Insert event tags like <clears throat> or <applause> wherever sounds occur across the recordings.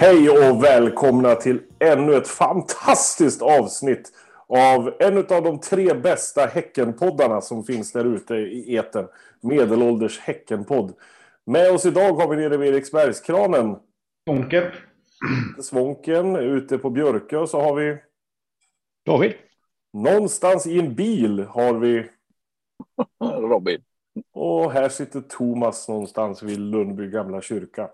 Hej och välkomna till ännu ett fantastiskt avsnitt av en av de tre bästa Häckenpoddarna som finns där ute i eten. Medelålders Häckenpodd. Med oss idag har vi nere vid Eriksbergskranen. Svånken. Svånken. Ute på Björkö så har vi... David. Någonstans i en bil har vi... Robin. Och här sitter Thomas någonstans vid Lundby gamla kyrka.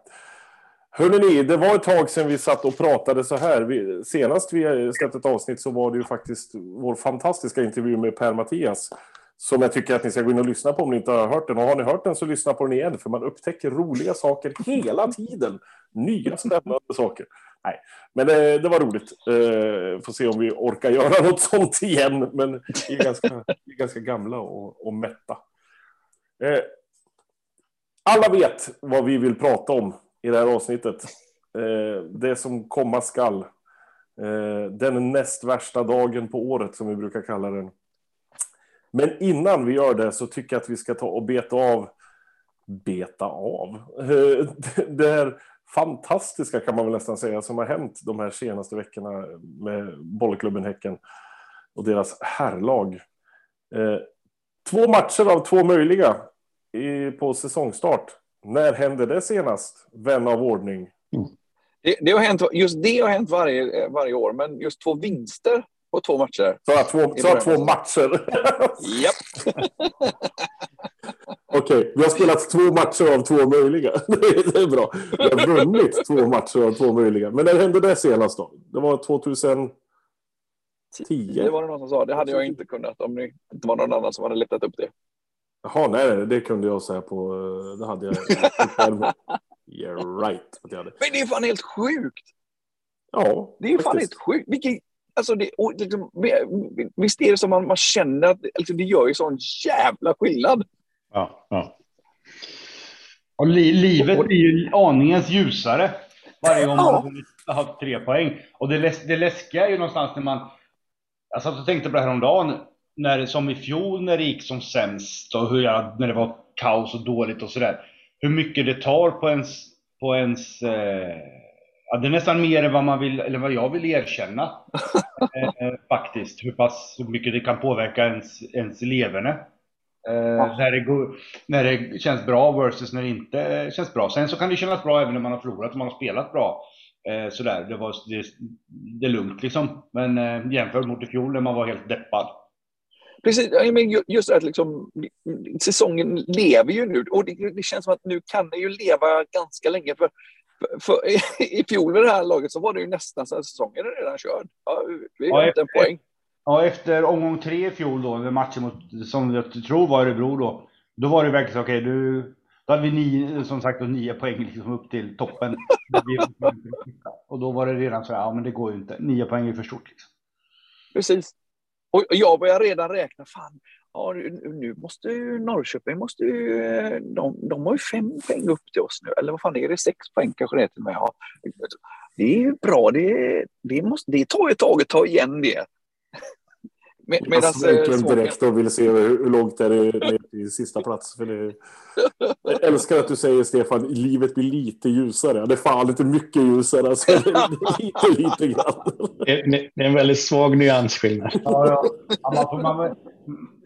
Hörrni, det var ett tag sedan vi satt och pratade så här. Vi, senast vi släppte ett avsnitt så var det ju faktiskt vår fantastiska intervju med Per-Mattias. Som jag tycker att ni ska gå in och lyssna på om ni inte har hört den. Och har ni hört den så lyssna på den igen. För man upptäcker roliga saker hela tiden. Nya spännande saker. Nej, men det, det var roligt. Eh, får se om vi orkar göra något sånt igen. Men vi är ganska, vi är ganska gamla och, och mätta. Eh, alla vet vad vi vill prata om i det här avsnittet. Eh, det som komma skall. Eh, den näst värsta dagen på året som vi brukar kalla den. Men innan vi gör det så tycker jag att vi ska ta och beta av beta av. Eh, det här fantastiska kan man väl nästan säga som har hänt de här senaste veckorna med bollklubben Häcken och deras herrlag. Eh, två matcher av två möjliga i, på säsongstart. När hände det senast? Vän av ordning. Mm. Det, det, har hänt, just det har hänt varje, varje år, men just två vinster på två matcher. Så två, så två matcher? <laughs> Japp. <laughs> Okej, okay, vi har spelat två matcher av två möjliga. <laughs> Det är bra. Vi har vunnit två matcher av två möjliga. Men när hände det senast då? Det var 2010? Det var det någon som sa. Det hade jag inte kunnat om det inte var någon annan som hade letat upp det. Jaha, nej, det kunde jag säga på... Det hade jag. <laughs> yeah, right. Att jag hade. Men det är fan helt sjukt! Ja, Det är fan helt sjukt. Vilken, alltså det, och liksom, visst är det som man, man känner att alltså det gör ju sån jävla skillnad. Ja, ja. Och li, livet blir ju aningens ljusare varje gång man har haft tre poäng. Och det, läs, det läskiga är ju någonstans när man... Jag satt och tänkte på det här om dagen när, som i fjol när det gick som sämst och hur jag, när det var kaos och dåligt och sådär. Hur mycket det tar på ens, på ens eh, ja, det är nästan mer än vad man vill, eller vad jag vill erkänna. <laughs> eh, faktiskt, hur pass hur mycket det kan påverka ens, ens leverne. Eh, ja. när, det går, när det känns bra versus när det inte känns bra. Sen så kan det kännas bra även när man har förlorat och man har spelat bra. Eh, sådär, det, var, det, det är lugnt liksom. Men eh, jämfört mot i fjol när man var helt deppad. Precis, just att liksom, säsongen lever ju nu och det, det, känns som att nu kan den ju leva ganska länge. För, för, för <laughs> I fjol med det här laget så var det ju nästan så att säsongen är redan körd. Ja, vi har ja, efter, en poäng. Ja, efter omgång tre i fjol då, med matchen mot, som jag tror var Örebro då, då var det verkligen så, okej, okay, då hade vi nio, som sagt nio poäng liksom upp till toppen. <laughs> och då var det redan så här, ja men det går ju inte, nio poäng är för stort. Liksom. Precis. Och jag börjar redan räkna, fan, ja, nu måste ju Norrköping, måste ju, eh, de, de har ju fem poäng upp till oss nu, eller vad fan är det, sex poäng kanske det är till mig. Ja, det är ju bra, det, det, måste, det tar ju ett tag att ta igen det. Med, jag verkligen direkt och vill se hur långt är det ner till sista plats. För det, jag älskar att du säger Stefan, livet blir lite ljusare. Det är fan inte mycket ljusare. Alltså, lite, lite grann. Det är en väldigt svag nyansskillnad. Ja, ja.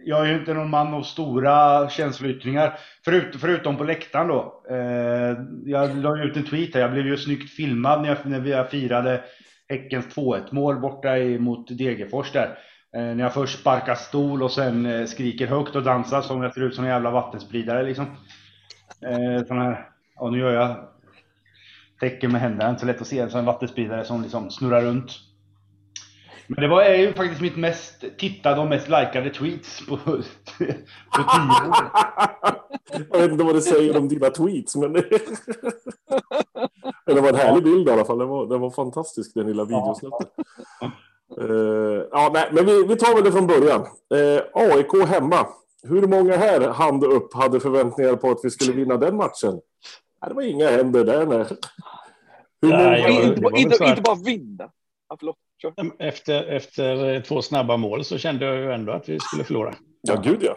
Jag är ju inte någon man av stora känsloyttringar. Förut, förutom på läktaren då. Eh, jag la ut en tweet här. Jag blev ju snyggt filmad när, jag, när vi firade Häckens 2-1 mål borta mot Degerfors där. Eh, när jag först sparkar stol och sen eh, skriker högt och dansar som jag ser ut som en jävla vattenspridare liksom. Eh, sån här, och nu gör jag tecken med händerna, inte så lätt att se en sån vattenspridare som liksom snurrar runt. Men det var är ju faktiskt mitt mest tittade och mest likade tweets på, <laughs> på tio år. Jag vet inte vad det säger om dina tweets, men <laughs> det, det var en härlig bild i alla fall. Det var, det var fantastisk, den lilla videosnutten. Ja. Uh, ja, nej, men vi, vi tar väl det från början. Uh, eh, AIK hemma. Hur många här, hand upp, hade förväntningar på att vi skulle vinna den matchen? Nej, det var inga händer där. Nej. Hur nej, många... inte, bara, inte, inte bara vinna. Ja, förlåt. Efter, efter två snabba mål så kände jag ju ändå att vi skulle förlora. Ja, gud ja.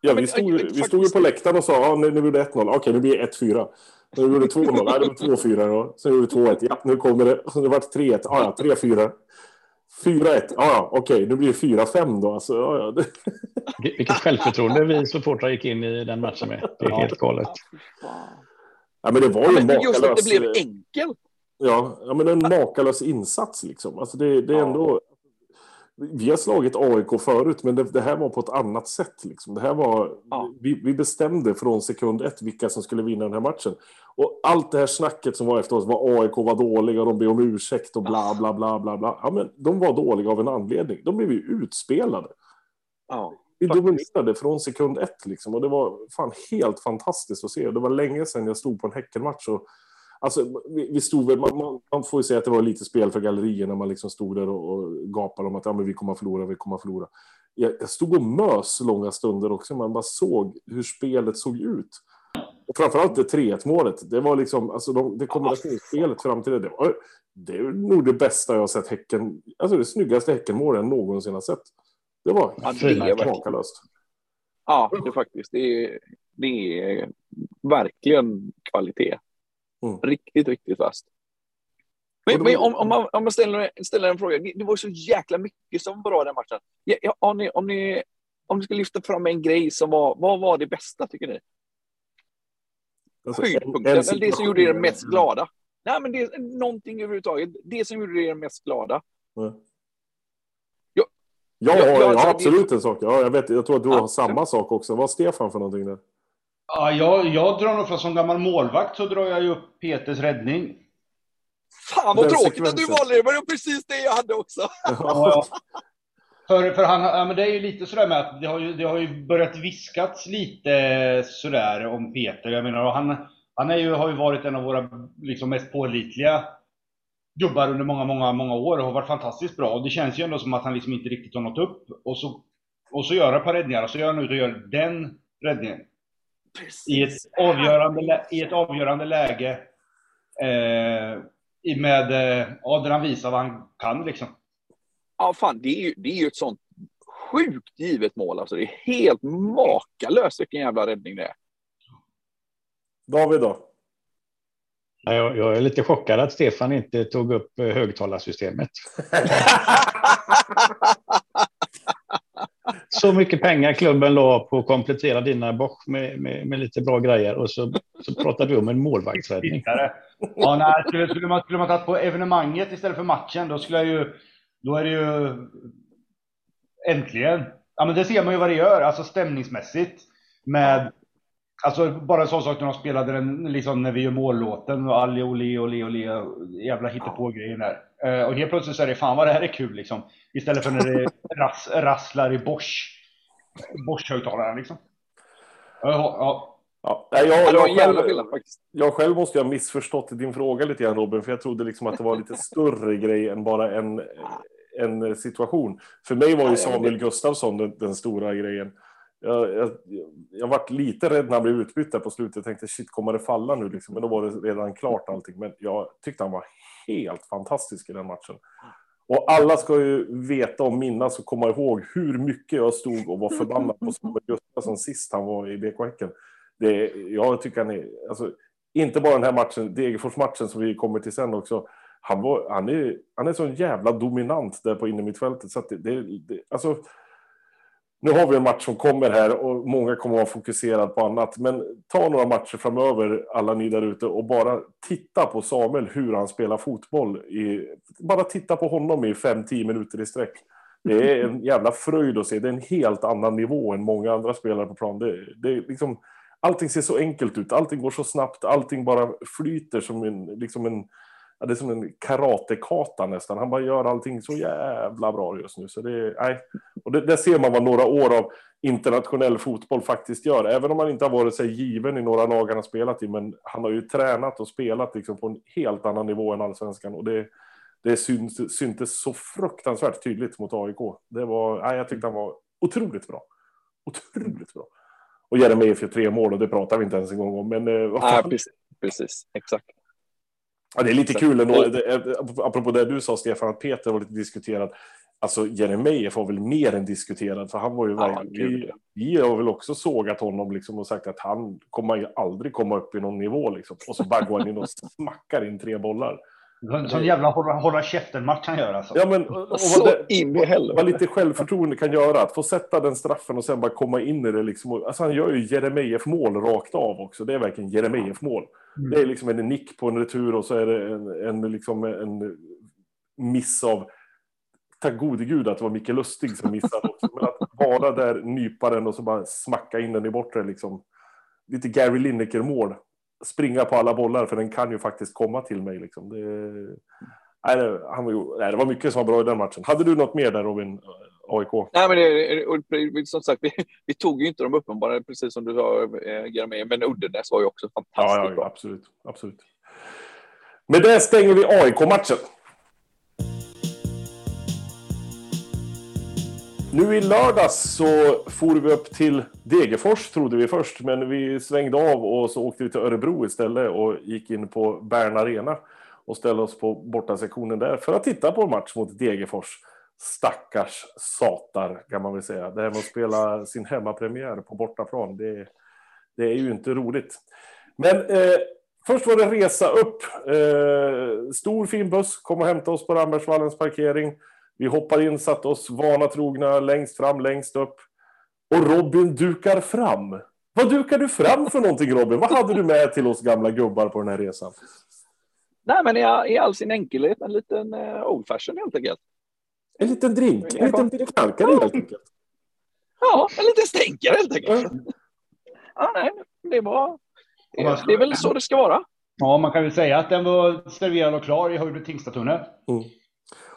Ja, vi stod, ju- vi stod ju på läktaren och sa ja, nu, nu blir det 1-0. Okej, nu blir det 1-4. Nu blir det 2-0. Nej, det blir 2-4 då. Sen gjorde vi 2-1. Ja, nu kommer det. Så det vart 3-1. Ja, ja, 3-4. 4-1. Ja, ja, okej, nu blir det 4-5 då. Alltså, ja, ja. <laughs> Vilket självförtroende vi supportrar gick in i den matchen med. Det är helt galet. Ja, men det var Ja, ju en men just att makalös... det blev enkel. Ja, ja, men en makalös insats liksom. Alltså det, det är Ja. ändå... Vi har slagit AIK förut, men det, det här var på ett annat sätt. Liksom. Det här var, Ja. vi, vi bestämde från sekund ett vilka som skulle vinna den här matchen. Och allt det här snacket som var efter oss var AIK var dåliga, de ber om ursäkt och bla bla bla bla bla. Ja, men de var dåliga av en anledning. De blev ju utspelade. Ja. Vi dominerade från sekund ett liksom, och det var fan helt fantastiskt att se. Det var länge sedan jag stod på en Häckenmatch och Alltså, vi, vi stod väl, man, man, man får ju säga att det var lite spel för gallerierna när man liksom stod där och, och gapade om att ja, men vi kommer att förlora, vi kommer att förlora. Jag, jag stod och mös långa stunder också, man bara såg hur spelet såg ut. Och framförallt det 3-1 målet, det var liksom, alltså de, det kombinationsspelet fram till det, det, var, det är nog det bästa jag har sett Häcken, alltså det snyggaste Häckenmålet jag någonsin har sett. Det var Ja, helt makalöst. Ja, det faktiskt. Det är, det är verkligen kvalitet. Mm. Riktigt, riktigt fast. Men, det men om, om man, om man ställer, ställer en fråga. Det, det var så jäkla mycket som var bra den matchen. Ja, om, ni, om, ni, om ni ska lyfta fram en grej som var, vad var det bästa tycker ni? Alltså, en- Höjdpunkten, en eller det som gjorde er mest glada? Nej, men det är någonting överhuvudtaget. Det som gjorde er mest glada. Ja. Ja. Jag, jag alltså, har det- absolut en sak. Ja, jag, vet, jag tror att du har samma sak också. Vad Stefan för någonting där? Ja, jag, jag drar nog för som gammal målvakt så drar jag ju upp Peters räddning. Fan vad Den tråkigt att du valde det. Det var precis det jag hade också. Ja, för, för han, ja, men det är ju lite sådär med att det har ju, det har ju börjat viskats lite sådär om Peter. Jag menar, han, han är ju, har ju varit en av våra liksom, mest pålitliga gubbar under många, många, många år och har varit fantastiskt bra. Och det känns ju ändå som att han liksom inte riktigt har nått upp. Och så, och så gör han ett par räddningar och så gör han ut och gör den räddningen. I ett avgörande, i ett avgörande läge. Eh, med, eh, ja, där han visar vad han kan liksom. Ja, fan, det är ju, det är ju ett sånt sjukt givet mål. Alltså, det är helt makalöst vilken jävla räddning det är. David då? Ja, Jag, jag är lite chockad att Stefan inte tog upp eh, högtalarsystemet. <laughs> <laughs> Så mycket pengar klubben la på att komplettera dina Bosch med, med, med lite bra grejer och så, så pratade du om en målvaktsräddning. Ja, nej, skulle, skulle, man, skulle man tagit på evenemanget istället för matchen, då skulle jag ju... Då är det ju... Äntligen! Ja, men det ser man ju vad det gör, alltså stämningsmässigt. Med... Alltså bara en sån sak när de spelade den, liksom när vi gör mållåten och Ali, Oli, Oli, Oli, jävla hittepå-grejen där. Eh, och helt plötsligt så är det fan vad det här är kul liksom. Istället för när det <laughs> ras, rasslar i Bosch. Bosch-högtalaren liksom. Ja, ja, jag, jag, själv, jag själv måste ju ha missförstått din fråga lite grann Robin, för jag trodde liksom att det var lite <laughs> större grej än bara en, en situation. För mig var ju Samuel Gustafsson den, den stora grejen. Jag, jag, jag varit lite rädd när han blev utbytt där på slutet. Jag tänkte shit, kommer det falla nu liksom? Men då var det redan klart allting. Men jag tyckte han var helt fantastisk i den matchen. Och alla ska ju veta och minnas och komma ihåg hur mycket jag stod och var förbannad på Samuel Gustafsson sist han var i BK Häcken. Det, jag tycker han är, alltså, inte bara den här matchen, Degerfors-matchen som vi kommer till sen också. Han, var, han, är, han är så jävla dominant där på innermittfältet. Så att det, det, det, alltså, nu har vi en match som kommer här och många kommer att vara fokuserade på annat. Men ta några matcher framöver, alla ni där ute, och bara titta på Samuel, hur han spelar fotboll. I, bara titta på honom i 5-10 minuter i sträck. Det är en jävla fröjd att se. Det är en helt annan nivå än många andra spelare på plan. Det, det är liksom, allting ser så enkelt ut, allting går så snabbt, allting bara flyter som en, liksom en, ja, det är som en karatekata nästan. Han bara gör allting så jävla bra just nu. Så det, nej. Och det, där ser man vad några år av internationell fotboll faktiskt gör. Även om han inte har varit sig given i några lag han har spelat i, men han har ju tränat och spelat liksom på en helt annan nivå än allsvenskan. Och det, det syns, syntes så fruktansvärt tydligt mot AIK. Det var, nej, jag tyckte han var otroligt bra. Otroligt bra. Och Jeremejeff för tre mål och det pratar vi inte ens en gång om. Men eh, vad fan. precis, precis. Exakt. Ja, det är lite kul ändå, är- apropå det du sa Stefan, att Peter var lite diskuterad. Alltså Jeremejeff var väl mer än diskuterad, för han var ju Ja, verkligen... vi, vi har väl också sågat honom liksom och sagt att han kommer aldrig komma upp i någon nivå liksom. Och så bara går han in och <laughs> smackar in tre bollar. Sån, sån jävla hålla, hålla käften-match han gör alltså. Ja, men och, och Så det, in i vad lite självförtroende kan göra, att få sätta den straffen och sen bara komma in i det liksom. Alltså han gör ju Jeremejeff-mål rakt av också. Det är verkligen Jeremejeff-mål. Mm. Det är liksom en nick på en retur och så är det en, en, liksom en miss av... Tack gode gud att det var Micke Lustig som missade också. Men att vara där, nypa den och så bara smacka in den i bortre liksom. Lite Gary Lineker-mål. Springa på alla bollar, för den kan ju faktiskt komma till mig liksom. Det, nej, det, han var nej, det var mycket som var bra i den matchen. Hade du något mer där Robin, AIK? Nej, men det, som sagt, vi, vi tog ju inte de uppenbara, precis som du sa, eh, Jeremy, men Uddenäs var ju också fantastiskt Ja, ja, bra. absolut. absolut. Med det stänger vi AIK-matchen. Nu i lördags så for vi upp till Degerfors trodde vi först, men vi svängde av och så åkte vi till Örebro istället och gick in på Bern Arena och ställde oss på bortasektionen där för att titta på en match mot Degerfors. Stackars satar kan man väl säga. Det här med att spela sin hemmapremiär på bortaplan, det, det är ju inte roligt. Men eh, först var det resa upp. Eh, stor fin buss kom och hämtade oss på Rambergsvallens parkering. Vi hoppar in, satt oss vana trogna längst fram, längst upp. Och Robin dukar fram. Vad dukar du fram för någonting Robin? Vad hade du med till oss gamla gubbar på den här resan? Nej, men i, i all sin enkelhet en liten uh, old fashion helt enkelt. En liten drink, en liten knarkare helt enkelt. Ja, en liten stänkare helt enkelt. Ja, nej, det var... Det är väl så det ska vara. Ja, man kan väl säga att den var serverad och klar i Höjby Tingstadstunnel. Mm.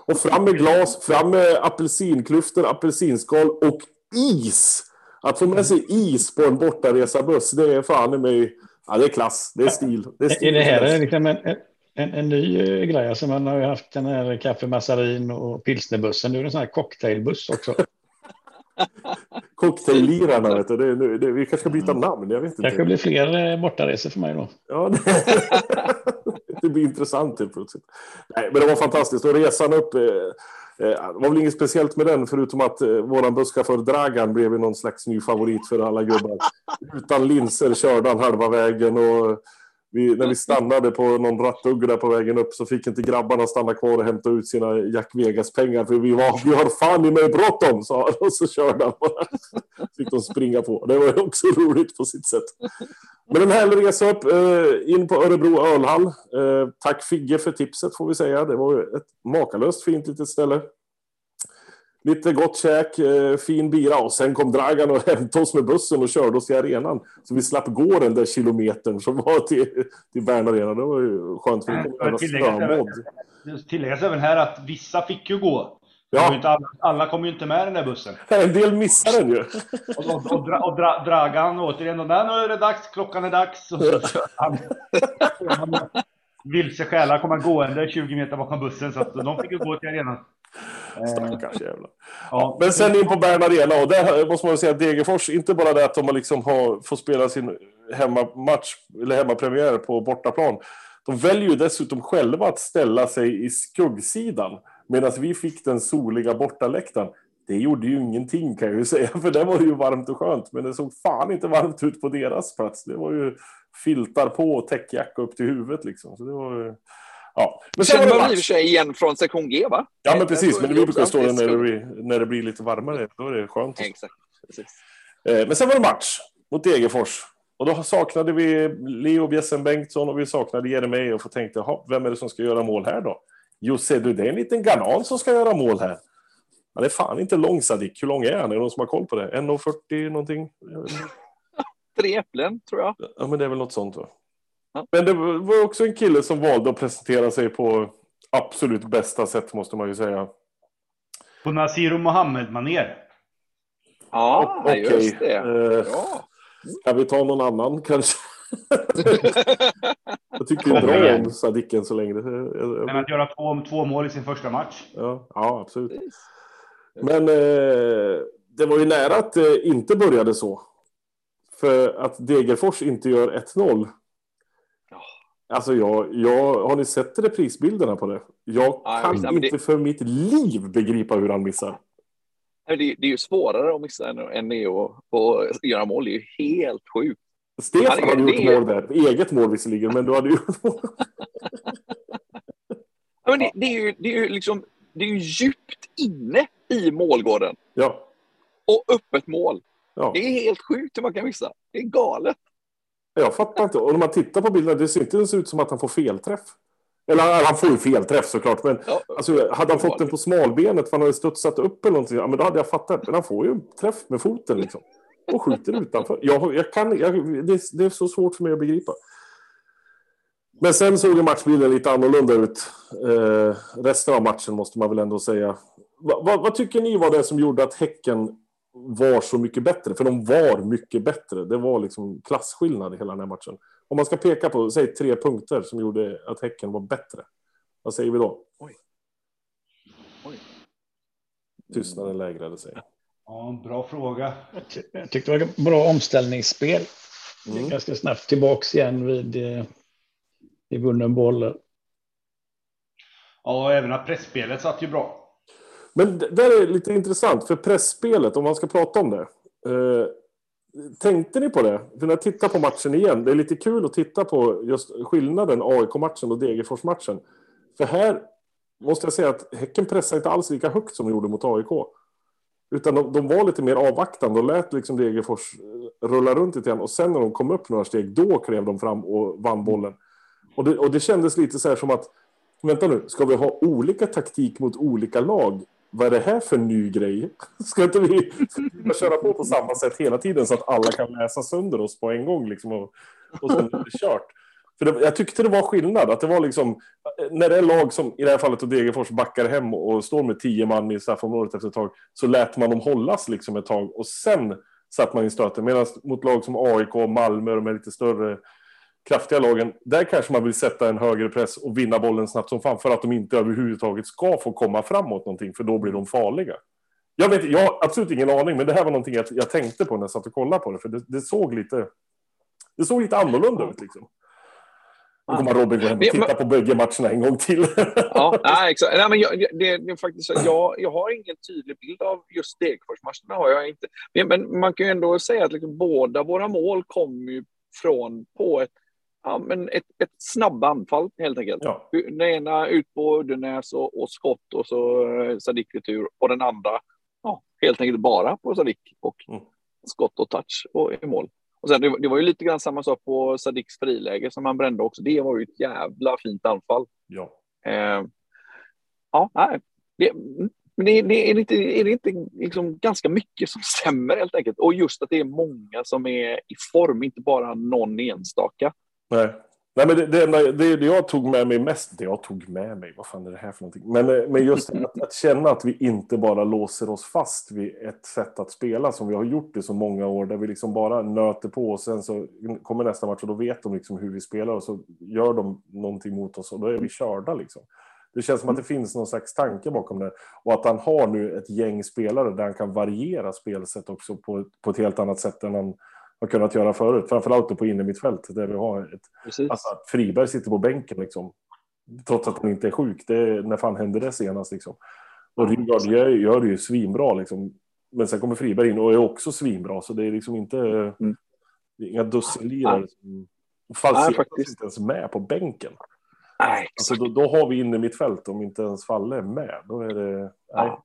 Och fram med glas, fram med apelsinklyftor, apelsinskal och is. Att få med sig is på en bortaresabuss, det är fan i mig... Ja, det är klass. Det är stil. Det är, Är stil det här liksom en, en, en ny eh, grej? Alltså man har ju haft den här kaffemassarin och pilsnerbussen. Nu är det en sån här cocktailbuss också. <laughs> Cocktaillirarna, vet du. Det, det, det, vi kanske ska byta namn, jag vet kanske inte. blir fler eh, bortaresor för mig då. Ja, <laughs> <laughs> det, blir intressant helt plötsligt. Nej, men det var fantastiskt. Och resan upp, eh, eh, det var väl inget speciellt med den, förutom att eh, våran busschaufför Dragan blev någon slags ny favorit för alla gubbar. Utan linser körde han halva vägen och vi, när vi stannade på någon rattuggla på vägen upp så fick inte grabbarna stanna kvar och hämta ut sina Jack Vegas-pengar för vi, var, vi har fan i mig bråttom, sa han. Och så körde han bara. Fick de springa på. Det var också roligt på sitt sätt. Men en härlig resa upp, eh, in på Örebro ölhall. Eh, tack Figge för tipset får vi säga. Det var ett makalöst fint litet ställe. Lite gott käk, eh, fin bira och sen kom Dragan och <laughs> hämtade oss med bussen och körde oss till arenan. Så vi slapp gå den där kilometern som var till, till Bern Arena. Det var ju skönt för vi kom Tilläggas över snömodd. Tilläggas även här att vissa fick ju gå. Ja, inte Alla, alla kom ju inte med den där bussen. <laughs> en del missade den ju. Och, och, och, dra, och dra, Dragan återigen, och där nu är det dags, klockan är dags. Och så, <laughs> han, vilse själar kommer gående 20 meter bakom bussen, så att de fick ju gå till arenan. <laughs> Eh, Stackars jävlar. ja. Men sen in på Bern Arena och där måste man säga att Degerfors, inte bara det att de liksom har, får spela sin hemmamatch, eller hemmapremiär på bortaplan. De väljer ju dessutom själva att ställa sig i skuggsidan medan vi fick den soliga bortaläktaren. Det gjorde ju ingenting kan jag ju <laughs> säga, för det var ju varmt och skönt. Men det såg fan inte varmt ut på deras plats. Det var ju filtar på och täckjacka upp till huvudet liksom. Så det var. Ja. Men sen Känner man i och för sig igen från sektion G, va? Ja, men precis. Men det brukar stå när det, blir, när det blir lite varmare. Då är det skönt. Exakt. Precis. Eh, Men sen var det match mot Degerfors. Och då saknade vi Leo Bjessen Bengtsson och vi saknade Jeremejeff och tänkte, "Jaha, vem är det som ska göra mål här då? Jo, ser du, det är en liten ganan som ska göra mål här. Han är fan inte lång, Sadik. Hur lång är han? Är det någon som har koll på det? 1,40 någonting? Tre äpplen, tror jag. Ja, men det är väl något sånt va? Ja. Men det var också en kille som valde att presentera sig på absolut bästa sätt, måste man ju säga. På Nasiru Mohammed-manér. Ja, Okej. just det. Eh, Ja. Kan vi ta någon annan <laughs> kanske? jag tycker ju bra om Sadiken så länge. Jag- jag- Men att göra två, två mål i sin första match. Ja, ja absolut. Men eh, det var ju nära att det inte började så. För att Degerfors inte gör 1-0. Alltså jag, jag, har ni sett reprisbilderna på det? Jag Ja, kan ja, inte för mitt liv begripa hur han missar. Det, det är ju svårare att missa än, det att, göra mål. Det är ju helt sjukt. Stefan det- hade gjort det mål där. Eget mål visserligen, men du hade gjort <laughs> Ja, men det, det, är ju, det är ju liksom det är ju djupt inne i målgården Ja, och öppet mål. Ja. Det är helt sjukt hur man kan missa. Det är galet. Jag fattar inte. Och när man tittar på bilderna, det ser inte ens ut som att han får felträff. Eller han får ju felträff såklart, men Ja, alltså, hade han fått den på smalbenet för han hade studsat upp eller någonting, ja, men då hade jag fattat. Men han får ju träff med foten liksom. Och skjuter utanför. Jag, jag kan, jag, det, är- det är så svårt för mig att begripa. Men sen såg ju matchbilden lite annorlunda ut. Eh, resten av matchen måste man väl ändå säga. Va, va, vad tycker ni var det som gjorde att Häcken var så mycket bättre? För de var mycket bättre. Det var liksom klasskillnad i hela den här matchen. Om man ska peka på, säg tre punkter som gjorde att Häcken var bättre. Vad säger vi då? Oj. Oj. Tystnaden lägrade sig. Ja, en bra fråga. Jag ty- Jag tyckte det var ett bra omställningsspel. Mm. Ganska snabbt tillbaks igen vid, eh, vid vunnen boll. Ja, och även att pressspelet satt ju bra. Men det där är lite intressant, för pressspelet, om man ska prata om det. Eh, tänkte ni på det? För när jag tittar på matchen igen, det är lite kul att titta på just skillnaden AIK-matchen och Degerfors-matchen. För här måste jag säga att Häcken pressade inte alls lika högt som de gjorde mot AIK. Utan de, de var lite mer avvaktande och lät liksom Degerfors eh, rulla runt lite grann. Och sen när de kom upp några steg, då klev de fram och vann bollen. Och det, och det kändes lite så här som att, vänta nu, ska vi ha olika taktik mot olika lag? Vad är det här för ny grej? <laughs> Ska inte vi, ska <laughs> vi köra på på samma sätt hela tiden så att alla kan läsa sönder oss på en gång? Liksom, och, och sen är det kört. För det, jag tyckte det var skillnad. Att det var liksom, när det är lag som i det här fallet och Degerfors backar hem och står med tio man i straffområdet efter ett tag så lät man dem hållas liksom ett tag och sen satt man i stöten. Medan mot lag som AIK och Malmö, de är lite större kraftiga lagen, där kanske man vill sätta en högre press och vinna bollen snabbt som fan för att de inte överhuvudtaget ska få komma framåt någonting, för då blir de farliga. Jag, vet, jag har absolut ingen aning, men det här var någonting jag, jag tänkte på när jag satt och kollade på det, för det, det såg lite det såg lite annorlunda ut liksom. Nu kommer Robin gå hem och Men- titta på bägge matcherna en gång till. Ja, <laughs> nej, exakt. Nej, men jag, det, det är faktiskt. Jag, jag har ingen tydlig bild av just Degerforsmatcherna. har jag inte. Men, men man kan ju ändå säga att liksom, båda våra mål kom ju från på ett, ja, men ett, ett snabbt anfall helt enkelt. ja. Den ena ut på Uddenäs och, och skott och så eh, Sadik retur och den andra ja, helt enkelt bara på Sadik och Mm. skott och touch och i mål. Och sen, det, var- det var ju lite grann samma sak på Sadiks friläge som han brände också. Det var ju ett jävla fint anfall. ja. Eh, ja, nej. Det, men det, det, är det inte, är det inte liksom ganska mycket som stämmer helt enkelt? Och just att det är många som är i form, inte bara någon enstaka. Nej. Nej, men det, det, enda- det, det jag tog med mig mest, det jag tog med mig, vad fan är det här för någonting? Men, eh, men just att, att känna att vi inte bara låser oss fast vid ett sätt att spela som vi har gjort i så många år, där vi liksom bara nöter på och sen så kommer nästa match och då vet de liksom hur vi spelar och så gör de någonting mot oss och då är vi körda liksom. Det känns som att det finns någon slags tanke bakom det. Och att han har nu ett gäng spelare där han kan variera spelsätt också på, på ett helt annat sätt än han har kunnat göra förut. Framförallt på innermittfält där vi har ett Precis. Alltså att Friberg sitter på bänken liksom. Trots att han inte är sjuk. Det är, när fan hände det senast liksom? Och Rygaard gör, gör det ju svinbra liksom. Men sen kommer Friberg in och är också svinbra. Så det är liksom inte... Det är inga dussinlirare. som- är faktiskt. inte ens med på bänken. Nej, Alltså då, då har vi inne mitt fält om inte ens Falle är med. Då är det... Nej. Ja.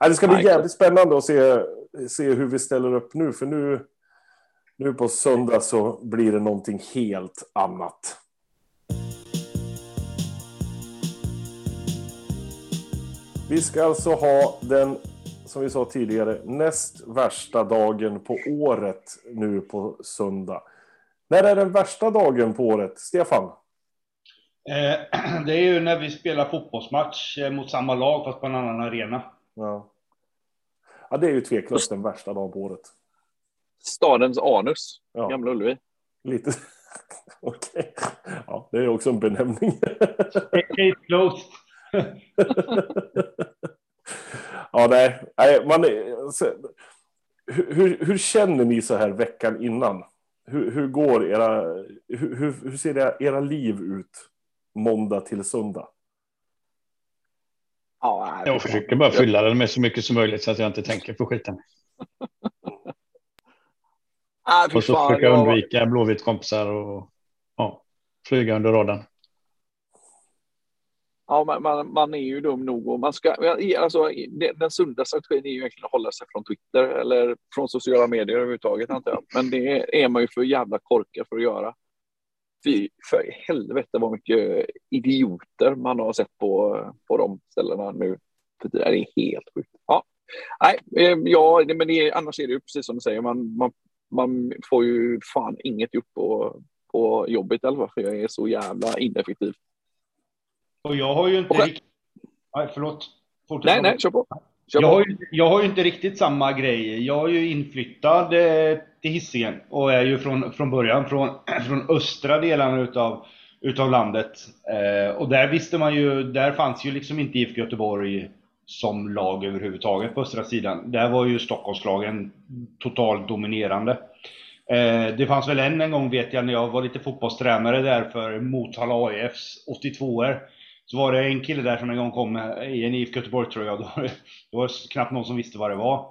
Nej, det ska bli Nej, jävligt spännande att se, se hur vi ställer upp nu. För nu, nu på söndag så blir det någonting helt annat. Vi ska alltså ha den, som vi sa tidigare, näst värsta dagen på året nu på söndag. När är den värsta dagen på året? Stefan? Eh, <clears throat> det är ju när vi spelar fotbollsmatch eh, mot samma lag fast på en annan arena. Ja. ja, det är ju tveklöst den värsta dagen på året. Stadens anus, Ja, Gamla Ullevi. lite. <laughs> Okej. Ja, det är också en benämning. Case closed. <laughs> ja, nej. nej man är, så, hur, hur- hur känner ni så här veckan innan? hur, hur går era, hur, hur, ser det, era liv ut måndag till söndag? Ja, jag försöker bara fylla den med så mycket som möjligt så att jag inte tänker på skiten. <laughs> Ah, och så försöka jag... undvika blåvitt-kompisar och ja, flyga under radarn. Ja, man, man, man, är ju dum nog och man ska, alltså, den sunda strategin är ju egentligen att hålla sig från Twitter eller från sociala medier överhuvudtaget antar jag. Men det är man ju för jävla korkad för att göra. Fy för helvete vad mycket idioter man har sett på, på de ställena nu. Det är helt sjukt. Ja, nej, eh, ja men det annars är det ju precis som du säger, man, man, man får ju fan inget gjort på, på jobbet i alla fall, för jag är så jävla ineffektiv. Och jag har ju inte okay. riktigt... Nej, förlåt. Fortsätt. Nej, nej, kör på. Kör jag, har ju, jag har ju inte riktigt samma grej. Jag är ju inflyttad eh, till Hisingen och är ju från, från början från, <clears throat> från östra delarna utav, utav landet. Eh, och där visste man ju, där fanns ju liksom inte IFK Göteborg som lag överhuvudtaget på östra sidan. Där var ju Stockholmslagen totalt dominerande. Eh, det fanns väl än en gång vet jag när jag var lite fotbollstränare där för Motala AIFs 82er. Så var det en kille där som en gång kom i en IFK Göteborg tror jag. Då, <laughs> var det var knappt någon som visste vad det var.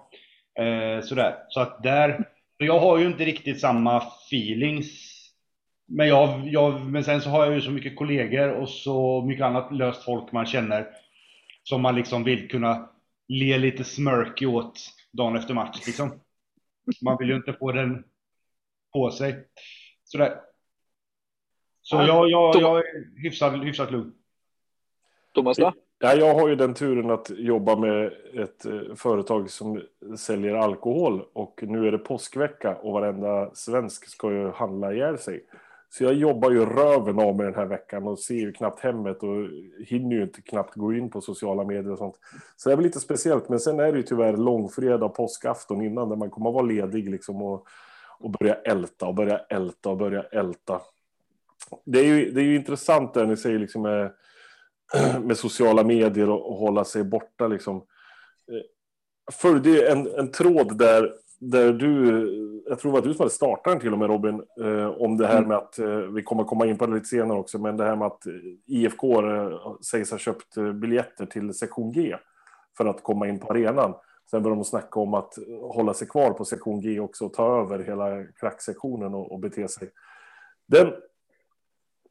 Eh, sådär. Så att där, jag har ju inte riktigt samma feelings. Men, jag, jag, men sen så har jag ju så mycket kollegor och så mycket annat löst folk man känner. Som man liksom vill kunna le lite smirky åt dagen efter match liksom. Man vill ju inte få den på sig. Sådär. Så jag, jag, jag är hyfsat, hyfsat lugn. Thomas då? Ja, jag har ju den turen att jobba med ett eh, företag som säljer alkohol och nu är det påskvecka och varenda svensk ska ju handla ihjäl sig. Så jag jobbar ju röven av mig den här veckan och ser ju knappt hemmet och hinner ju inte knappt gå in på sociala medier och sånt. Så det är väl lite speciellt, men sen är det ju tyvärr långfredag, påskafton innan där man kommer att vara ledig liksom och, och börja älta och börja älta och börja älta. Det är ju, det är ju intressant där ni säger liksom med <clears throat> med sociala medier och, och hålla sig borta. Liksom. Eh, Följde en, en tråd där, där du, jag tror var du startat den till och med Robin, eh, om det här mm. med att, eh, vi kommer komma in på det lite senare också, men det här med att IFK eh, sägs ha köpt eh, biljetter till sektion G för att komma in på arenan. Sen började de snacka om att hålla sig kvar på sektion G också och ta över hela klacksektionen och, och bete sig. Den,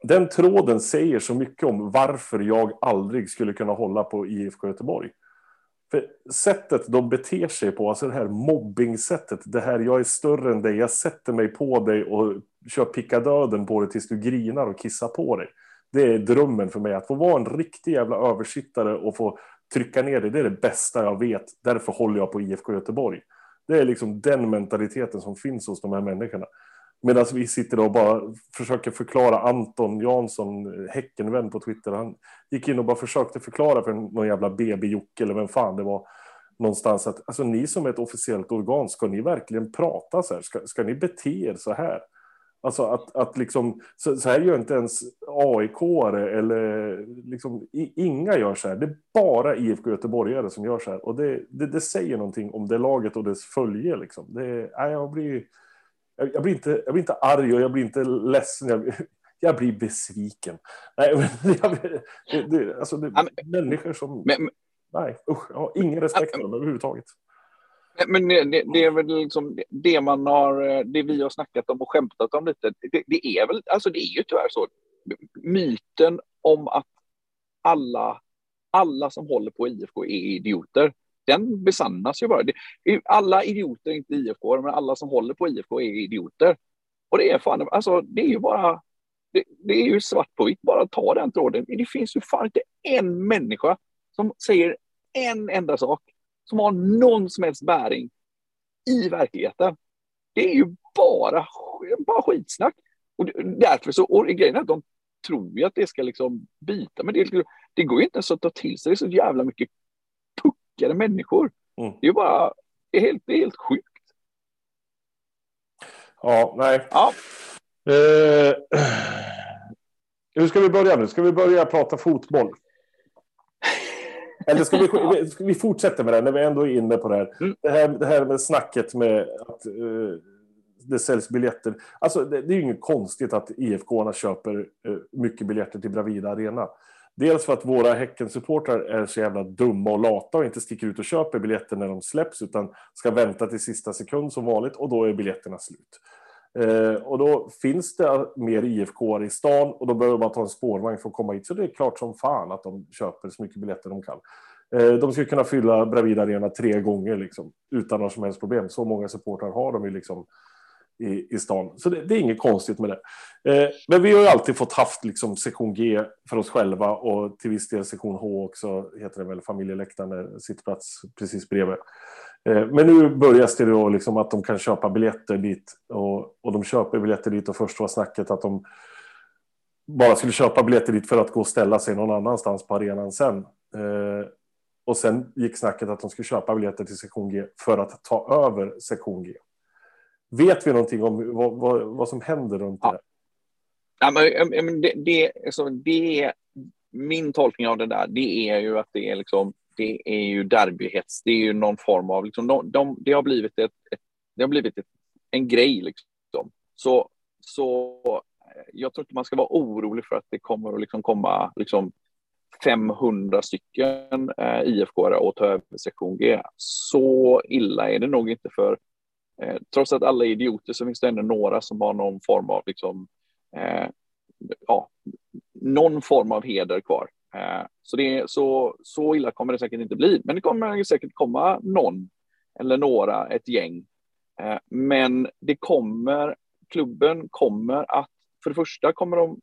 den tråden säger så mycket om varför jag aldrig skulle kunna hålla på IFK Göteborg. För sättet de beter sig på, alltså det här mobbingsättet, det här jag är större än dig, jag sätter mig på dig och kör picka döden på dig tills du grinar och kissar på dig. Det är drömmen för mig, att få vara en riktig jävla översittare och få trycka ner dig, det är det bästa jag vet. Därför håller jag på IFK Göteborg. Det är liksom den mentaliteten som finns hos de här människorna. Medan vi sitter och bara försöker förklara Anton Jansson, Häckenvän på Twitter. Han gick in och bara försökte förklara för någon jävla BB-Jocke eller vem fan det var någonstans att alltså ni som är ett officiellt organ, ska ni verkligen prata så här? Ska, ska ni bete er så här? Alltså att, att liksom, så, så här gör inte ens aik eller liksom, inga gör så här. Det är bara IFK Göteborgare som gör så här. Och det, det, det säger någonting om det laget och dess följe. Liksom. Det, jag blir jag, jag, blir inte, jag blir inte arg och jag blir inte ledsen. Jag, <laughs> jag blir besviken. Nej, men, <laughs> jag, det, det, alltså, det, men, människor som... Men, nej, usch, jag har ingen respekt för dem överhuvudtaget. Men det, det, är väl liksom det man har, det vi har snackat om och skämtat om lite. Det, det, är väl, alltså det är ju tyvärr så. Myten om att alla, alla som håller på IFK är idioter den besannas ju bara. Alla idioter är inte IFK, men alla som håller på IFK är idioter. Och det är fan, alltså det är ju bara, det, det är ju svart på vitt, bara ta den tråden. Det finns ju fan inte en människa som säger en enda sak som har någon som helst bäring i verkligheten. Det är ju bara, bara skitsnack. Och därför så, och grejen är att de tror ju att det ska liksom bita, men det, det går ju inte ens att ta till sig det är så jävla mycket lyckade människor. Mm. Det är bara det är helt, det är helt sjukt. Ja, nej. Ja. Eh, <clears throat> hur ska vi börja nu? Ska vi börja prata fotboll? Eller ska vi, <laughs> ska vi fortsätta med det när vi ändå är inne på det här? Mm. Det här, det här med snacket med att uh, det säljs biljetter. Alltså, det, det är ju inget konstigt att IFK köper eh, mycket biljetter till Bravida Arena. Dels för att våra Häckensupportrar är så jävla dumma och lata och inte sticker ut och köper biljetter när de släpps utan ska vänta till sista sekund som vanligt och då är biljetterna slut. Eh, och då finns det mer IFK i stan och då behöver man ta en spårvagn för att komma hit. Så det är klart som fan att de köper så mycket biljetter de kan. Eh, de skulle kunna fylla Bravida Arena tre gånger liksom, utan några som helst problem. Så många supportrar har de ju liksom i, i stan. Så det, det, är inget konstigt med det. Eh, men vi har ju alltid fått haft liksom sektion G för oss själva och till viss del sektion H också, heter det väl, familjeläktaren, sittplats precis bredvid. Eh, men nu börjar det då liksom att de kan köpa biljetter dit och, och de köper biljetter dit och först var snacket att de bara skulle köpa biljetter dit för att gå och ställa sig någon annanstans på arenan sen. Eh, och sen gick snacket att de skulle köpa biljetter till sektion G för att ta över sektion G. Vet vi någonting om vad, vad, vad som händer runt ja. det? Ja, men, det, det, alltså, det, min tolkning av det där, det är ju att det är liksom, det är ju derbyhets. Det är ju någon form av, liksom, de, de, det har blivit, ett, ett det har blivit ett, en grej liksom. Så, så jag tror inte man ska vara orolig för att det kommer att liksom komma liksom 500 stycken eh, IFK och ta över sektion G. Så illa är det nog inte för Eh, trots att alla är idioter så finns det ändå några som har någon form av liksom, eh, ja, någon form av heder kvar. Eh, så, det är, så, så illa kommer det säkert inte bli, men det kommer säkert komma någon eller några, ett gäng. Eh, men det kommer, klubben kommer att, för det första kommer de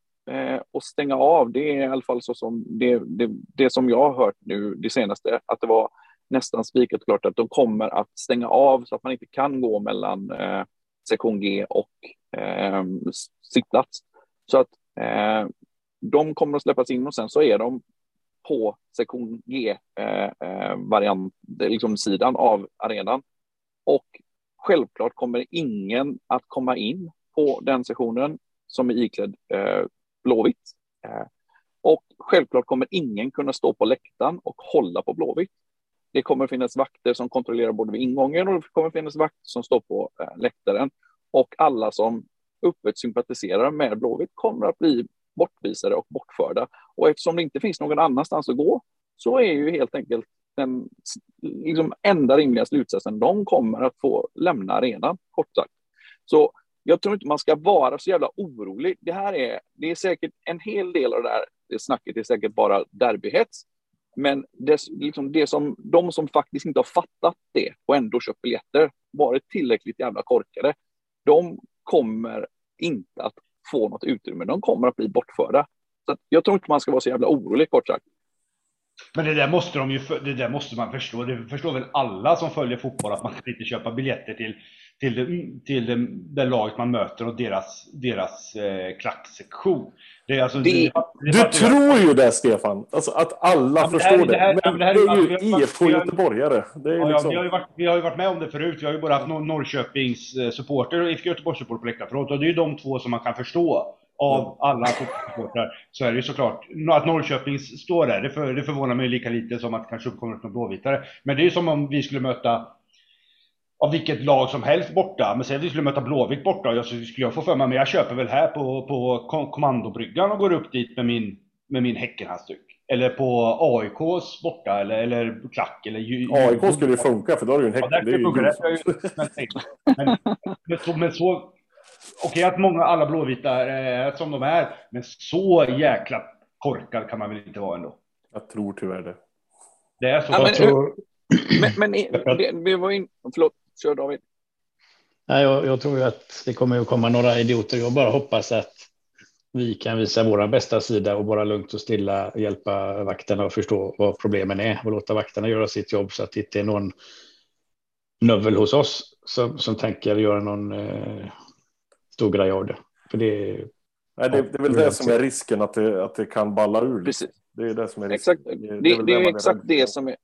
och att stänga av, det är i alla fall så som det, det, det som jag har hört nu det senaste, att det var nästan spikat klart att de kommer att stänga av så att man inte kan gå mellan eh, sektion G och eh, sittplats. Så att eh, de kommer att släppas in och sen så är de på sektion G eh, eh variant, liksom sidan av arenan. Och självklart kommer ingen att komma in på den sektionen som är iklädd eh, blåvitt. Eh, och självklart kommer ingen kunna stå på läktaren och hålla på blåvitt. Det kommer finnas vakter som kontrollerar både vid ingången och det kommer finnas vakter som står på eh, läktaren. Och alla som öppet sympatiserar med Blåvitt kommer att bli bortvisade och bortförda. Och eftersom det inte finns någon annanstans att gå så är ju helt enkelt den liksom, enda rimliga slutsatsen, de kommer att få lämna arenan, kort sagt. Så jag tror inte man ska vara så jävla orolig. Det här är, det är säkert en hel del av det här det snacket är säkert bara derbyhets. Men det, liksom det som, de som faktiskt inte har fattat det och ändå köpt biljetter, varit tillräckligt jävla korkade, de kommer inte att få något utrymme. De kommer att bli bortförda. Så jag tror inte man ska vara så jävla orolig, kort sagt. Men det där måste de ju, det där måste man förstå. Det förstår väl alla som följer fotboll att man kan inte köpa biljetter till, till, det, till det, det laget man möter och deras, deras eh, klacksektion. Det alltså, det, det, du tror ju det, Stefan. Alltså att alla ja, förstår det. Här, men det, här, det är ju IFK Göteborgare. Det är ja, liksom... vi, har ju varit, vi har ju varit med om det förut. Vi har ju bara haft Norrköpings eh, supporter och IFK Göteborgs supporter på läktaren. Och det är ju de två som man kan förstå av alla supportrar så är det ju såklart att Norrköping står där. Det, för, det förvånar mig lika lite som att det kanske uppkommer något blåvitare. Men det är ju som om vi skulle möta av vilket lag som helst borta. Men säg att vi skulle möta Blåvitt borta. Jag skulle jag få för mig, men jag köper väl här på, på kommandobryggan och går upp dit med min, med min Häckenhandsduk. Eller på AIKs borta eller, eller klack. Eller, AIK skulle ju funka för då har du ju en Häcken. Ja, det, det det. Men, men, så, men så okej att många, alla blåvita är som de är, men så jäkla korkad kan man väl inte vara ändå? Jag tror tyvärr det. Det är så. Ja, men, tror... men, men det, vi var in... Förlåt, kör David. Nej, jag, jag tror ju att det kommer att komma några idioter. Jag bara hoppas att vi kan visa vår bästa sida och bara lugnt och stilla hjälpa vakterna att förstå vad problemen är och låta vakterna göra sitt jobb så att det inte är någon növel hos oss som, som tänker göra någon eh, stor grej av det. För det, Nej, det, det är väl det som är risken, att det, att det kan balla ur. Precis. Det är det som är risken. Exakt. Det, det, det är, är exakt det som är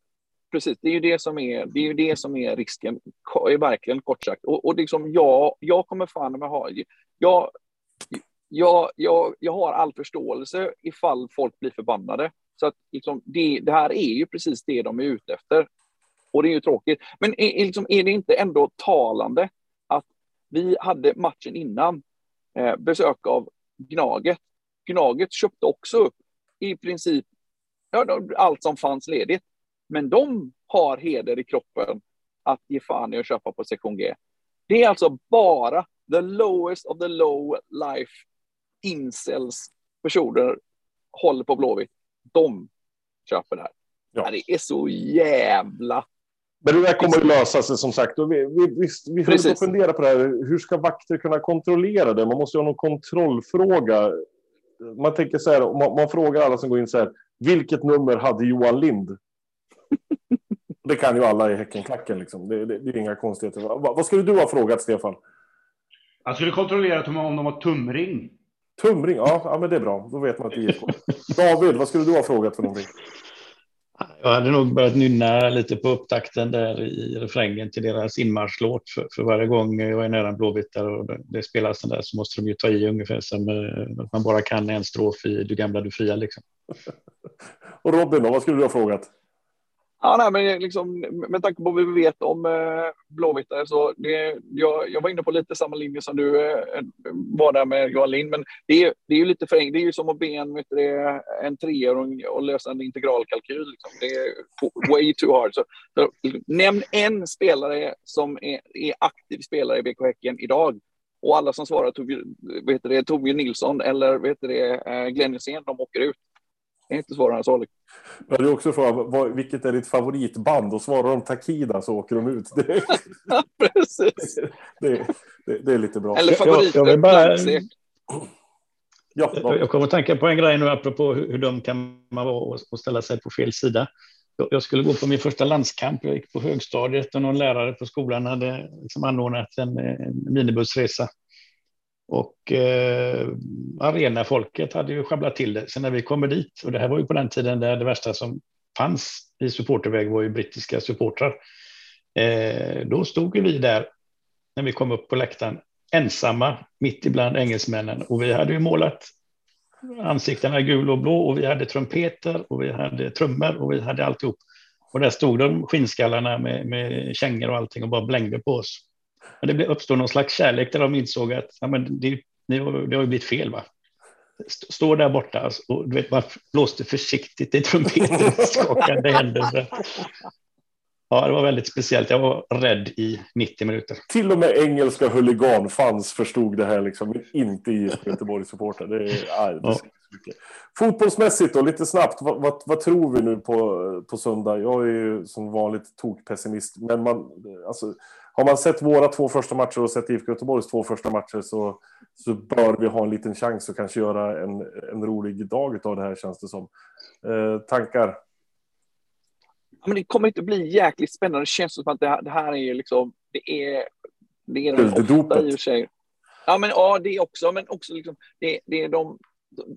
precis, det är ju det som är, det är, det som är risken, är verkligen kort sagt. Och, och liksom jag, jag kommer fan med ha, jag, jag, jag, jag har all förståelse ifall folk blir förbannade. Så att liksom det, det här är ju precis det de är ute efter. Och det är ju tråkigt. Men är, liksom, är det inte ändå talande att vi hade matchen innan eh, besök av Gnaget. Gnaget köpte också upp i princip ja, allt som fanns ledigt. Men de har heder i kroppen att ge fan i att köpa på sektion G. Det är alltså bara the lowest of the low life incels personer håller på Blåvitt. De köper det här. Ja. Det är så jävla... Men det där kommer att lösa sig som sagt. Och vi vi, vi, vi håller på att fundera på det här. Hur ska vakter kunna kontrollera det? Man måste ju ha någon kontrollfråga. Man tänker så här, man, man frågar alla som går in så här. Vilket nummer hade Johan Lind? Det kan ju alla i Häckenklacken. Liksom. Det, det, det, är inga konstigheter. Va, vad skulle du ha frågat, Stefan? Han skulle kontrollera om de var tumring. Tumring, ja, ja men det är bra. Då vet man att det är. David, vad skulle du ha frågat för någonting? Jag hade nog börjat nynna lite på upptakten där i refrängen till deras inmarschlåt. För, för varje gång jag är nära en Blåvitt där och det spelas den där så måste de ju ta i ungefär som eh, att man bara kan en strof i Du gamla, du fria. Liksom. <laughs> och Robin, då, vad skulle du ha frågat? Ja, nej, men liksom, med tanke på vad vi vet om eh, blåvittare så det, jag, jag var inne på lite samma linje som du eh, var där med Johan Lind, men det är, det är ju lite för enkelt. Det är ju som att be en, vet en treåring och lösa en integralkalkyl. Liksom. Det är way too hard. Så, så, nämn en spelare som är, är aktiv spelare i BK Häcken idag och alla som svarar Torbjörn Nilsson eller vet det, eh, Glenn Hysén, de åker ut. Det är inte svårare än så. Jag hade också frågat vilket är ditt favoritband och svarar de Takida så åker de ut. <laughs> Det, Precis. Det, det, det, är lite bra. Eller favorit jag, jag, bara, ja, jag kommer att tänka på en grej nu apropå hur, hur dum kan man vara och ställa sig på fel sida. Jag skulle gå på min första landskamp. Jag gick på högstadiet och någon lärare på skolan hade liksom anordnat en, en minibussresa och eh, arenafolket hade ju sjabblat till det. Sen när vi kommer dit, och det här var ju på den tiden där det värsta som fanns i supporterväg var ju brittiska supportrar. Eh, då stod vi där när vi kom upp på läktaren ensamma mitt ibland engelsmännen och vi hade ju målat ansiktena gul och blå och vi hade trumpeter och vi hade trummor och vi hade alltihop. Och där stod de skinnskallarna med, med kängor och allting och bara blängde på oss. Men det uppstod någon slags kärlek där de insåg att ja, men det, det, har, det ju blivit fel. Va? Står där borta och du vet, blåste försiktigt i trumpeten och <laughs> skakade händer. Ja, det var väldigt speciellt. Jag var rädd i 90 minuter. Till och med engelska huliganfans förstod det här, liksom, inte i Göteborgs-supportrar. Det är, ja. Fotbollsmässigt då, lite snabbt. Vad, vad, vad, tror vi nu på, på söndag? Jag är ju som vanligt tokpessimist, men man, alltså, har man sett våra två första matcher och sett IFK Göteborgs två första matcher så, så bör vi ha en liten chans att kanske göra en, en rolig dag av det här känns det som. Eh, tankar? men det kommer inte bli jäkligt spännande. Det känns som att det här, det här är liksom, det är, det är de ofta i och för sig. Ja, men ja, det också, men också liksom, det, det är de,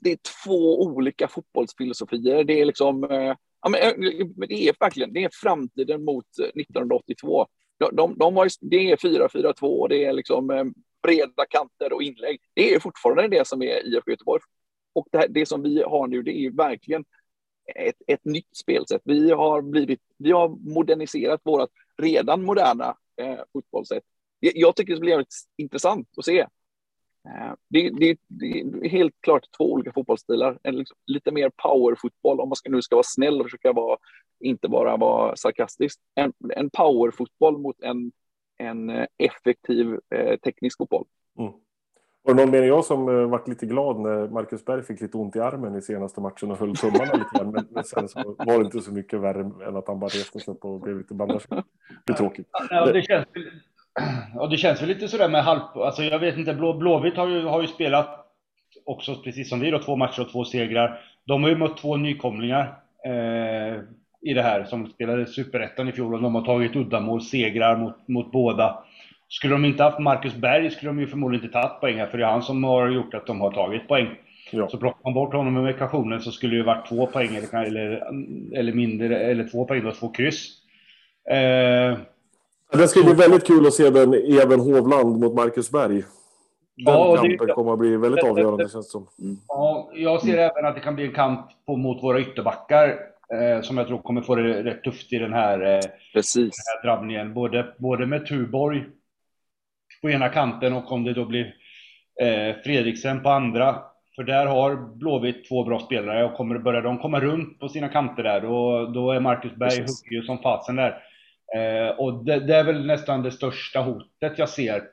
det är två olika fotbollsfilosofier. Det är liksom, eh, ja, men, eh, det är verkligen, det är framtiden mot 1982. De, de, de har, det är 4-4-2 och det är liksom eh, breda kanter och inlägg. Det är fortfarande det som är IFK Göteborg. Och det, det som vi har nu, det är verkligen ett, ett nytt spelsätt. Vi har, blivit, vi har moderniserat vårt redan moderna eh, fotbollssätt. Jag tycker det blir jävligt intressant att se. Eh, det, det, det, är helt klart två olika fotbollsstilar. En liksom, lite mer powerfotboll, om man ska, nu ska vara snäll och försöka vara, inte bara vara sarkastisk. En, en powerfotboll mot en, en eh, effektiv eh, teknisk fotboll. Mm. Var det någon mer än jag som uh, varit lite glad när Marcus Berg fick lite ont i armen i senaste matchen och höll tummarna lite grann. Men, men sen så var det inte så mycket värre än att han bara reste sig upp och blev lite bandage. Det är tråkigt. Ja, det, känns, ja, det känns väl lite sådär med halv... Alltså jag vet inte, Blå, Blåvitt har ju, har ju spelat också precis som vi då, två matcher och två segrar. De har ju mött två nykomlingar eh, i det här som spelade superettan i fjol och de har tagit uddamål, segrar mot, mot båda. Skulle de inte haft Marcus Berg skulle de ju förmodligen inte tagit poäng här, för det är han som har gjort att de har tagit poäng. Ja. Så plockar man bort honom med vekationen så skulle det ju varit två poäng eller, eller, mindre, eller två poäng och två kryss. Eh, det ska bli väldigt kul att se den Even Hovland mot Marcus Berg. Den ja, kampen det, kommer att bli väldigt det, avgörande det, känns det som. Mm. Ja, jag ser mm. även att det kan bli en kamp på, mot våra ytterbackar eh, som jag tror kommer få det rätt tufft i den här, eh, Precis. Den här drabbningen. Både, både med Tuborg på ena kanten och om det då blir eh, Fredriksen på andra. För där har Blåvitt två bra spelare och kommer, börjar de komma runt på sina kanter där och då är Marcus Berg hugger ju som fasen där. Eh, och det, det, är väl nästan det största hotet jag ser.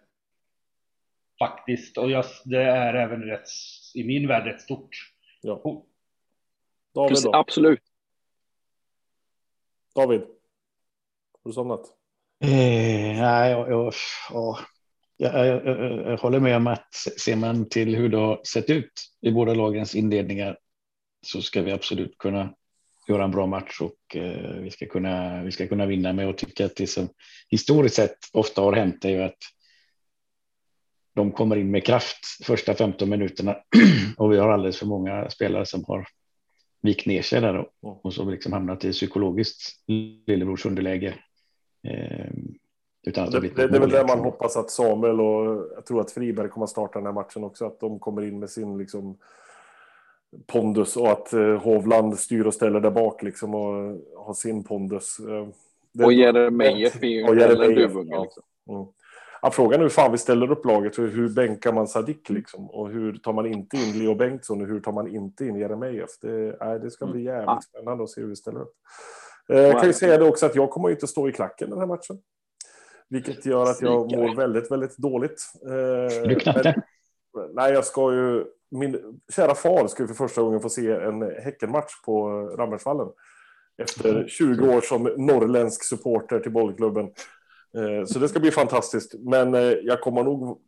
Faktiskt. Och jag, det är även rätt, i min värld rätt stort Ja. hot. David då? Absolut. David? Har du somnat? Eh, nej, jag, jag, ja, jag, jag, jag, jag håller med om att ser man till hur det har sett ut i båda lagens inledningar så ska vi absolut kunna göra en bra match och eh, vi, ska kunna, vi ska kunna vinna med och tycka att det som historiskt sett ofta har hänt är ju att de kommer in med kraft första 15 minuterna <clears throat> och vi har alldeles för många spelare som har vikt ner sig där och, och så liksom hamnat i psykologiskt lillebrors underläge. Eh, utan att Det, det, det, det är väl där man hoppas att Samuel och jag tror att Friberg kommer starta den här matchen också. Att de kommer in med sin liksom pondus och att eh, Hovland styr och ställer där bak liksom och har sin pondus. Eh, det- Och Jeremejeff är ju Och en duvunge. ja. Liksom. Mm. Ja, frågan är hur fan vi ställer upp laget. Hur, hur bänkar man Sadik liksom? Och hur tar man inte in Leo Bengtsson och hur tar man inte in Jeremejeff? Det, nej, det ska bli jävligt Ja. spännande att se hur vi ställer upp. Eh, jag kan ju säga det också att jag kommer inte stå i klacken den här matchen. Vilket gör att jag mår väldigt, väldigt dåligt. Eh, Du knackar. men- Nej, jag ska ju... Min kära far ju för första gången få se en Häckenmatch på Rammersvallen. Efter 20 år som norrländsk supporter till bollklubben. Eh, Så det ska bli fantastiskt. Men eh, jag kommer nog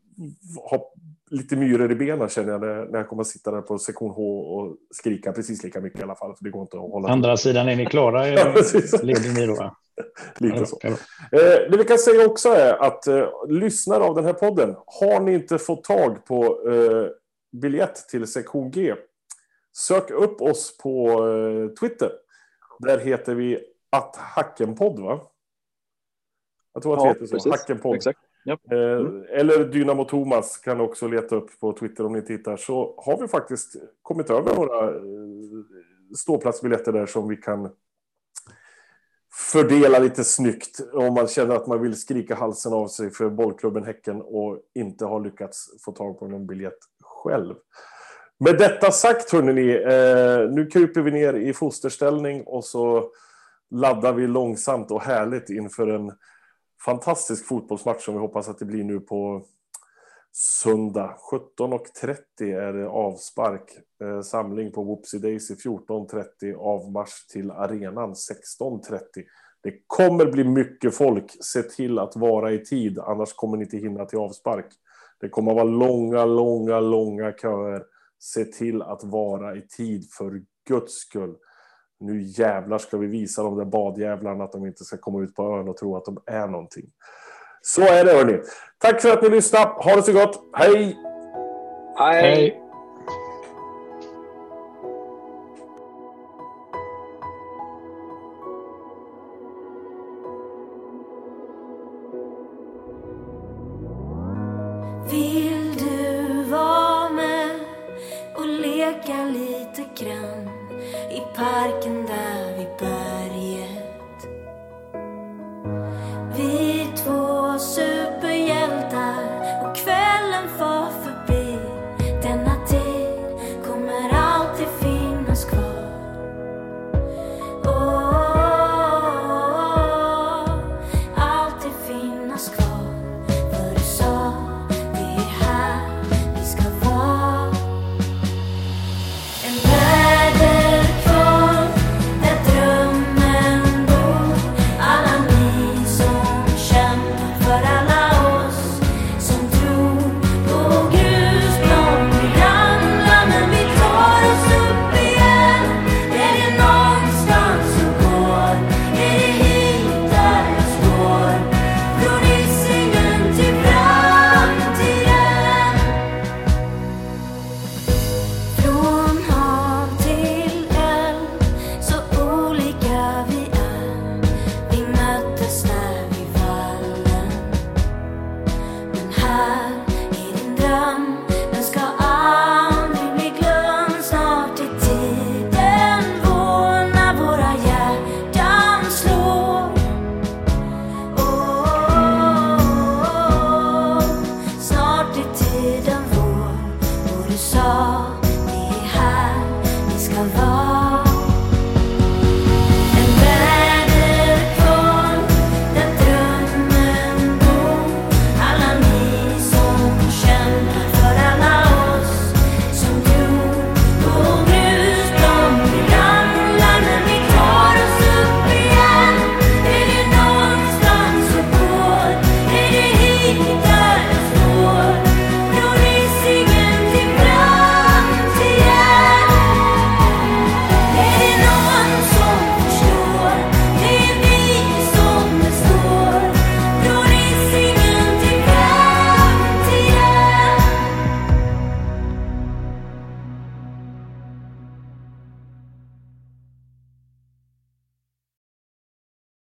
ha lite myror i benen känner jag när jag kommer att sitta där på sektion H och skrika precis lika mycket i alla fall. För det går inte att hålla Andra sidan är ni klara? Leder <laughs> ni då? <laughs> Lite så. Eh, det vi kan säga också är att lyssnare av den här podden, har ni inte fått tag på biljett till sektion G, sök upp oss på eh, Twitter. Där heter vi att Hackenpodd, va? Jag tror att vi Ja, heter så. precis. Hackenpodd. Exakt. Ja. Eh, eller Dynamo Thomas kan också leta upp på Twitter om ni tittar. Så har vi faktiskt kommit över några eh, ståplatsbiljetter där som vi kan fördela lite snyggt om man känner att man vill skrika halsen av sig för bollklubben Häcken och inte har lyckats få tag på någon biljett själv. Med detta sagt, hörni, eh, nu kryper vi ner i fosterställning och så laddar vi långsamt och härligt inför en fantastisk fotbollsmatch som vi hoppas att det blir nu på söndag. 17.30 är det avspark. Eh, samling på Whoopsie Daisy 14.30. Avmarsch till arenan 16.30. Det kommer bli mycket folk. Se till att vara i tid, annars kommer ni inte hinna till avspark. Det kommer vara långa, långa, långa köer. Se till att vara i tid för Guds skull. Nu jävlar ska vi visa de där badjävlarna att de inte ska komma ut på ön och tro att de är någonting. Så är det hörni. Tack för att ni lyssnade. Ha det så gott. Hej! Hej! Hej!